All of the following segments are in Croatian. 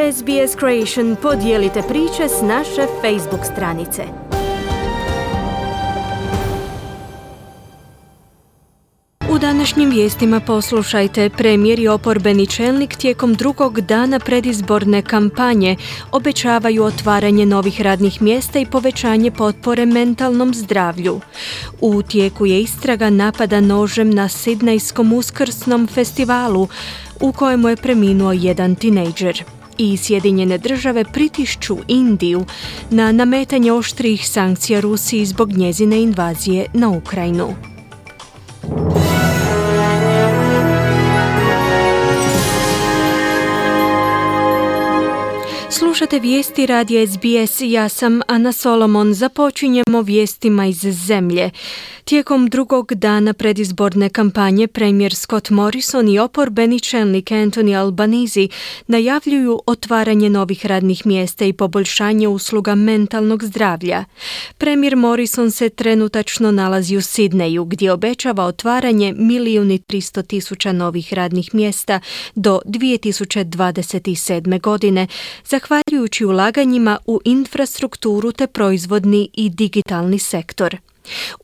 SBS Creation podijelite priče s naše Facebook stranice. U današnjim vijestima poslušajte premijer i oporbeni čelnik tijekom drugog dana predizborne kampanje obećavaju otvaranje novih radnih mjesta i povećanje potpore mentalnom zdravlju. U tijeku je istraga napada nožem na Sidnejskom uskrsnom festivalu u kojemu je preminuo jedan tinejdžer i Sjedinjene države pritišću Indiju na nametanje oštrih sankcija Rusiji zbog njezine invazije na Ukrajinu. Slušate vijesti radija SBS, ja sam Ana Solomon. Započinjemo vijestima iz zemlje. Tijekom drugog dana predizborne kampanje premijer Scott Morrison i oporbeni čelnik Anthony Albanizi najavljuju otvaranje novih radnih mjesta i poboljšanje usluga mentalnog zdravlja. Premijer Morrison se trenutačno nalazi u Sidneju gdje obećava otvaranje milijuni tristo tisuća novih radnih mjesta do 2027. godine, zahvaljujući ulaganjima u infrastrukturu te proizvodni i digitalni sektor.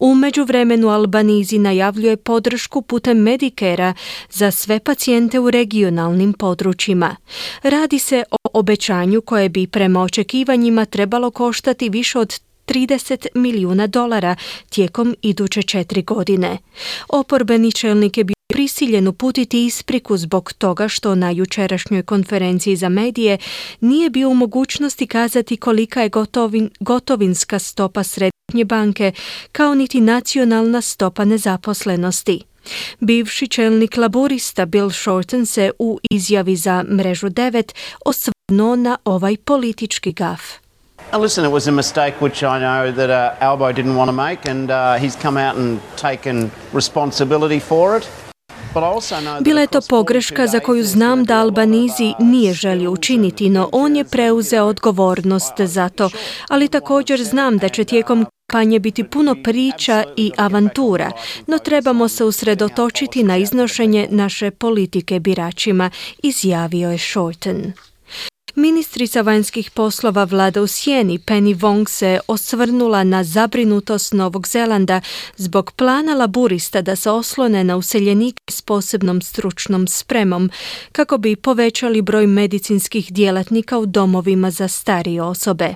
U međuvremenu Albanizi najavljuje podršku putem Medikera za sve pacijente u regionalnim područjima. Radi se o obećanju koje bi prema očekivanjima trebalo koštati više od 30 milijuna dolara tijekom iduće četiri godine. Oporbeni čelnik je bio prisiljen uputiti ispriku zbog toga što na jučerašnjoj konferenciji za medije nije bio u mogućnosti kazati kolika je gotovin, gotovinska stopa središnje banke kao niti nacionalna stopa nezaposlenosti. Bivši čelnik laburista Bill Shorten se u izjavi za mrežu 9 osvrnuo na ovaj politički gaf. Listen, it was a mistake which I know that uh, Albo didn't want to make, and uh, he's come out and taken responsibility for it. Bila je to pogreška za koju znam da Albanizi nije želio učiniti, no on je preuzeo odgovornost za to. Ali također znam da će tijekom kampanje biti puno priča i avantura, no trebamo se usredotočiti na iznošenje naše politike biračima, izjavio je Shorten. Ministrica vanjskih poslova vlada u Sjeni Penny Wong se osvrnula na zabrinutost Novog Zelanda zbog plana laburista da se oslone na useljenike s posebnom stručnom spremom kako bi povećali broj medicinskih djelatnika u domovima za starije osobe.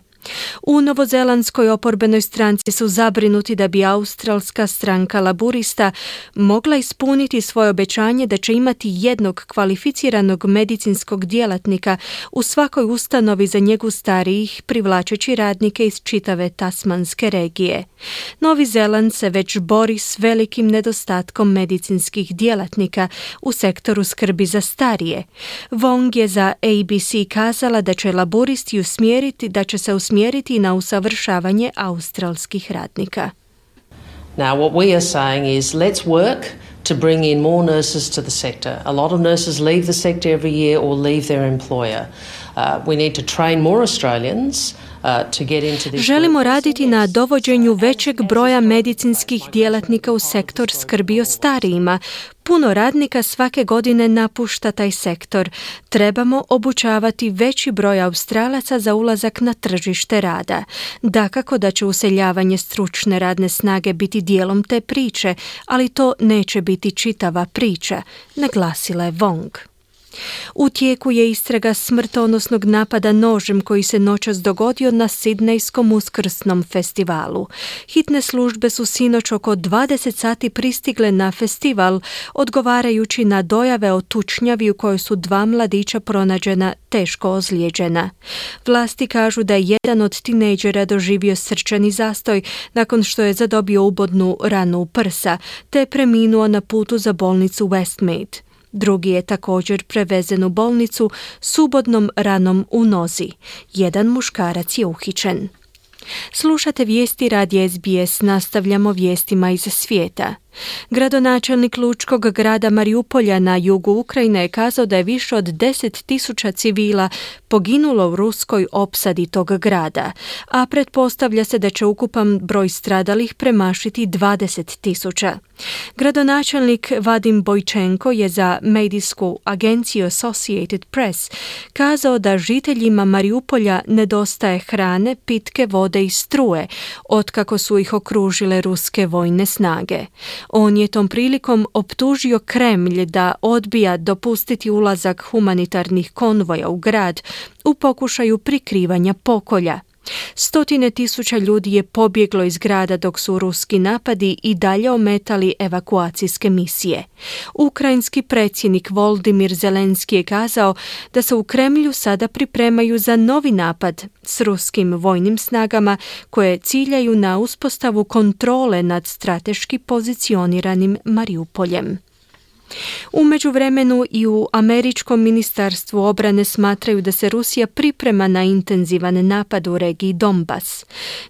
U novozelandskoj oporbenoj stranci su zabrinuti da bi australska stranka laburista mogla ispuniti svoje obećanje da će imati jednog kvalificiranog medicinskog djelatnika u svakoj ustanovi za njegu starijih, privlačeći radnike iz čitave tasmanske regije. Novi Zeland se već bori s velikim nedostatkom medicinskih djelatnika u sektoru skrbi za starije. Wong je za ABC kazala da će laburisti usmjeriti da će se usmjeriti na usavršavanje australskih radnika. Now what we are saying is let's work to bring in more nurses to the sector. A lot of nurses leave the sector every year or leave their employer. Uh, we need to train more Australians Želimo raditi na dovođenju većeg broja medicinskih djelatnika u sektor skrbi o starijima, Puno radnika svake godine napušta taj sektor. Trebamo obučavati veći broj Australaca za ulazak na tržište rada. Dakako da će useljavanje stručne radne snage biti dijelom te priče, ali to neće biti čitava priča, naglasila je Wong. U tijeku je istraga smrtonosnog napada nožem koji se noćas dogodio na Sidnejskom uskrsnom festivalu. Hitne službe su sinoć oko 20 sati pristigle na festival, odgovarajući na dojave o tučnjavi u kojoj su dva mladića pronađena teško ozlijeđena. Vlasti kažu da je jedan od tinejdžera doživio srčani zastoj nakon što je zadobio ubodnu ranu u prsa, te preminuo na putu za bolnicu Westmead. Drugi je također prevezen u bolnicu s ubodnom ranom u nozi. Jedan muškarac je uhićen. Slušate vijesti radi SBS, nastavljamo vijestima iz svijeta. Gradonačelnik lučkog grada Mariupolja na jugu Ukrajine je kazao da je više od 10.000 civila poginulo u ruskoj opsadi tog grada, a pretpostavlja se da će ukupan broj stradalih premašiti 20.000. Gradonačelnik Vadim Bojčenko je za medijsku agenciju Associated Press kazao da žiteljima Mariupolja nedostaje hrane, pitke vode i struje, otkako su ih okružile ruske vojne snage. On je tom prilikom optužio Kremlj da odbija dopustiti ulazak humanitarnih konvoja u grad u pokušaju prikrivanja pokolja. Stotine tisuća ljudi je pobjeglo iz grada dok su ruski napadi i dalje ometali evakuacijske misije. Ukrajinski predsjednik Voldimir Zelenski je kazao da se u Kremlju sada pripremaju za novi napad s ruskim vojnim snagama koje ciljaju na uspostavu kontrole nad strateški pozicioniranim Mariupoljem. U međuvremenu i u Američkom ministarstvu obrane smatraju da se Rusija priprema na intenzivan napad u regiji Donbas.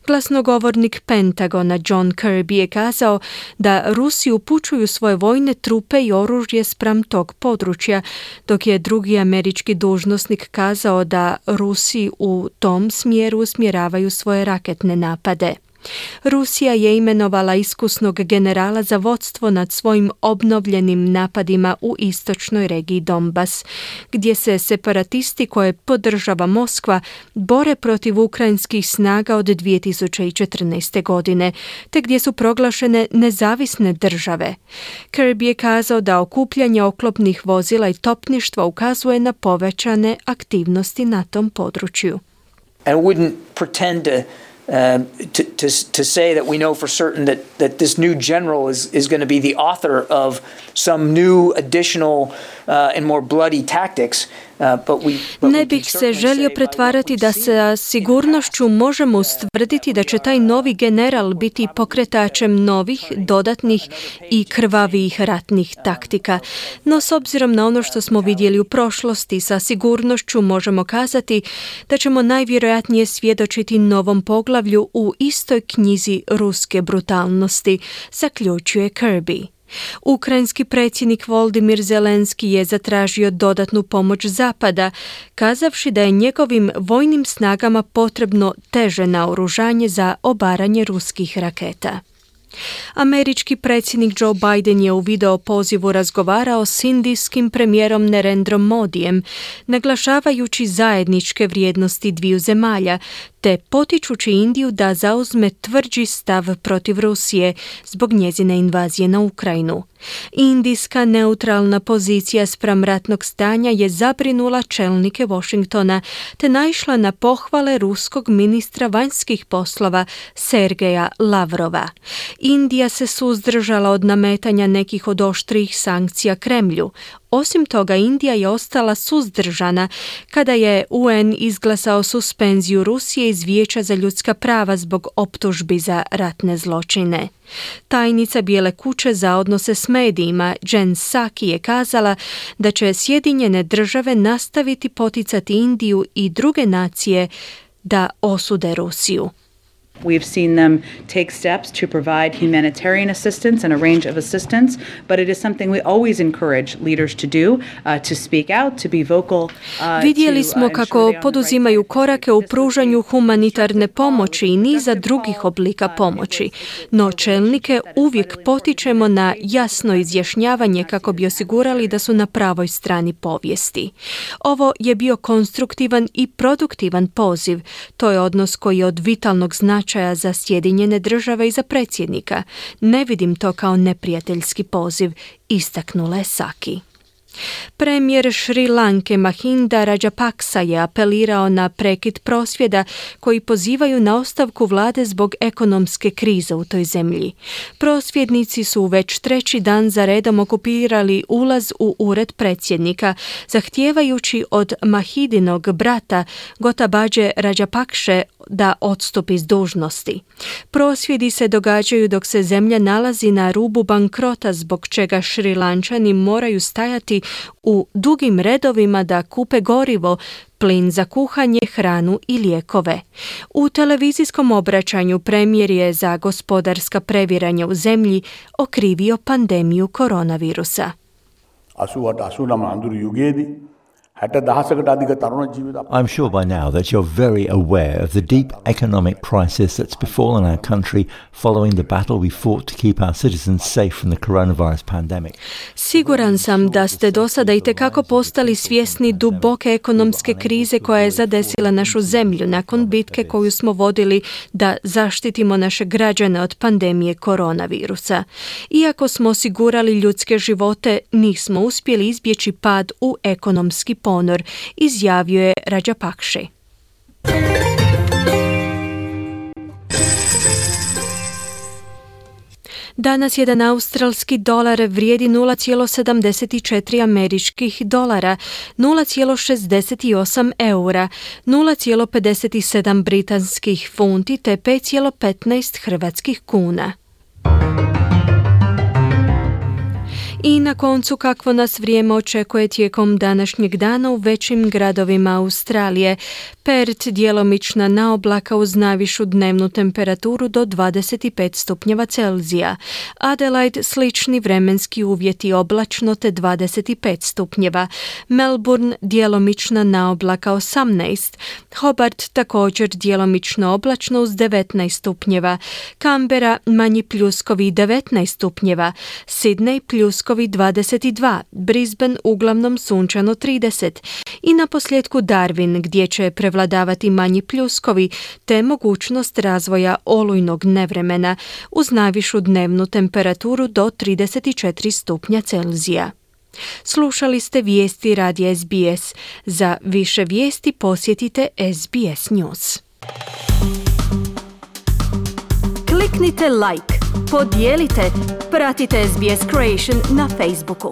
Glasnogovornik Pentagona John Kirby je kazao da Rusi upućuju svoje vojne trupe i oružje spram tog područja, dok je drugi američki dužnosnik kazao da Rusi u tom smjeru usmjeravaju svoje raketne napade. Rusija je imenovala iskusnog generala za vodstvo nad svojim obnovljenim napadima u istočnoj regiji Donbas, gdje se separatisti koje podržava Moskva bore protiv ukrajinskih snaga od 2014. godine, te gdje su proglašene nezavisne države. Kirby je kazao da okupljanje oklopnih vozila i topništva ukazuje na povećane aktivnosti na tom području. I wouldn't pretend to Um, to, to, to say that we know for certain that, that this new general is, is going to be the author of some new additional and more bloody tactics. Uh, ne bih se želio pretvarati da sa sigurnošću možemo ustvrditi da će taj novi general biti pokretačem novih, dodatnih i krvavijih ratnih taktika. No s obzirom na ono što smo vidjeli u prošlosti, sa sigurnošću možemo kazati da ćemo najvjerojatnije svjedočiti novom poglavlju u istoj knjizi ruske brutalnosti, zaključuje Kirby. Ukrajinski predsjednik Voldimir Zelenski je zatražio dodatnu pomoć Zapada, kazavši da je njegovim vojnim snagama potrebno teže naoružanje za obaranje ruskih raketa. Američki predsjednik Joe Biden je u video pozivu razgovarao s indijskim premijerom Nerendrom Modijem, naglašavajući zajedničke vrijednosti dviju zemalja, te potičući Indiju da zauzme tvrđi stav protiv Rusije zbog njezine invazije na Ukrajinu. Indijska neutralna pozicija spram ratnog stanja je zabrinula čelnike Washingtona te naišla na pohvale ruskog ministra vanjskih poslova Sergeja Lavrova. Indija se suzdržala od nametanja nekih od oštrih sankcija Kremlju. Osim toga, Indija je ostala suzdržana kada je UN izglasao suspenziju Rusije iz Vijeća za ljudska prava zbog optužbi za ratne zločine. Tajnica Bijele kuće za odnose s medijima Jen Saki je kazala da će Sjedinjene države nastaviti poticati Indiju i druge nacije da osude Rusiju. We've seen them take steps to provide humanitarian assistance and a range of assistance, but it is something we always encourage leaders to do, uh, to speak out, to be vocal. Uh, Vidjeli smo uh, kako poduzimaju korake u pružanju humanitarne pomoći i niza drugih oblika pomoći, no čelnike uvijek potičemo na jasno izjašnjavanje kako bi osigurali da su na pravoj strani povijesti. Ovo je bio konstruktivan i produktivan poziv. To je odnos koji je od vitalnog značaja značaja za Sjedinjene države i za predsjednika. Ne vidim to kao neprijateljski poziv, istaknula je Saki. Premijer Šri Lanke Mahinda Rajapaksa je apelirao na prekid prosvjeda koji pozivaju na ostavku vlade zbog ekonomske krize u toj zemlji. Prosvjednici su već treći dan za redom okupirali ulaz u ured predsjednika, zahtijevajući od Mahidinog brata Gotabađe Rajapakše da odstupi s dužnosti. Prosvjedi se događaju dok se zemlja nalazi na rubu bankrota zbog čega šrilančani moraju stajati u dugim redovima da kupe gorivo, plin za kuhanje, hranu i lijekove. U televizijskom obraćanju premijer je za gospodarska previranja u zemlji okrivio pandemiju koronavirusa. I'm sure by now that you're very aware of the deep economic crisis that's befallen our country following the battle we fought to keep our citizens safe from the coronavirus pandemic. Siguran sam da ste do sada i tekako postali svjesni duboke ekonomske krize koja je zadesila našu zemlju nakon bitke koju smo vodili da zaštitimo naše građane od pandemije koronavirusa. Iako smo osigurali ljudske živote, nismo uspjeli izbjeći pad u ekonomski ponor, izjavio je Pakše. Danas jedan australski dolar vrijedi 0,74 američkih dolara, 0,68 eura, 0,57 britanskih funti te 5,15 hrvatskih kuna. I na koncu kakvo nas vrijeme očekuje tijekom današnjeg dana u većim gradovima Australije. Perth djelomična na oblaka uz najvišu dnevnu temperaturu do 25 stupnjeva Celzija. Adelaide slični vremenski uvjeti oblačno te 25 stupnjeva. Melbourne djelomična na oblaka 18. Hobart također djelomično oblačno uz 19 stupnjeva. Canberra manji pljuskovi 19 stupnjeva. Sydney pljuskovi 22, Brisbane uglavnom sunčano 30 i na posljedku Darwin gdje će prevladavati manji pljuskovi te mogućnost razvoja olujnog nevremena uz najvišu dnevnu temperaturu do 34 stupnja Celzija. Slušali ste vijesti radi SBS. Za više vijesti posjetite SBS News. Kliknite like Podijelite, pratite SBS Creation na Facebooku.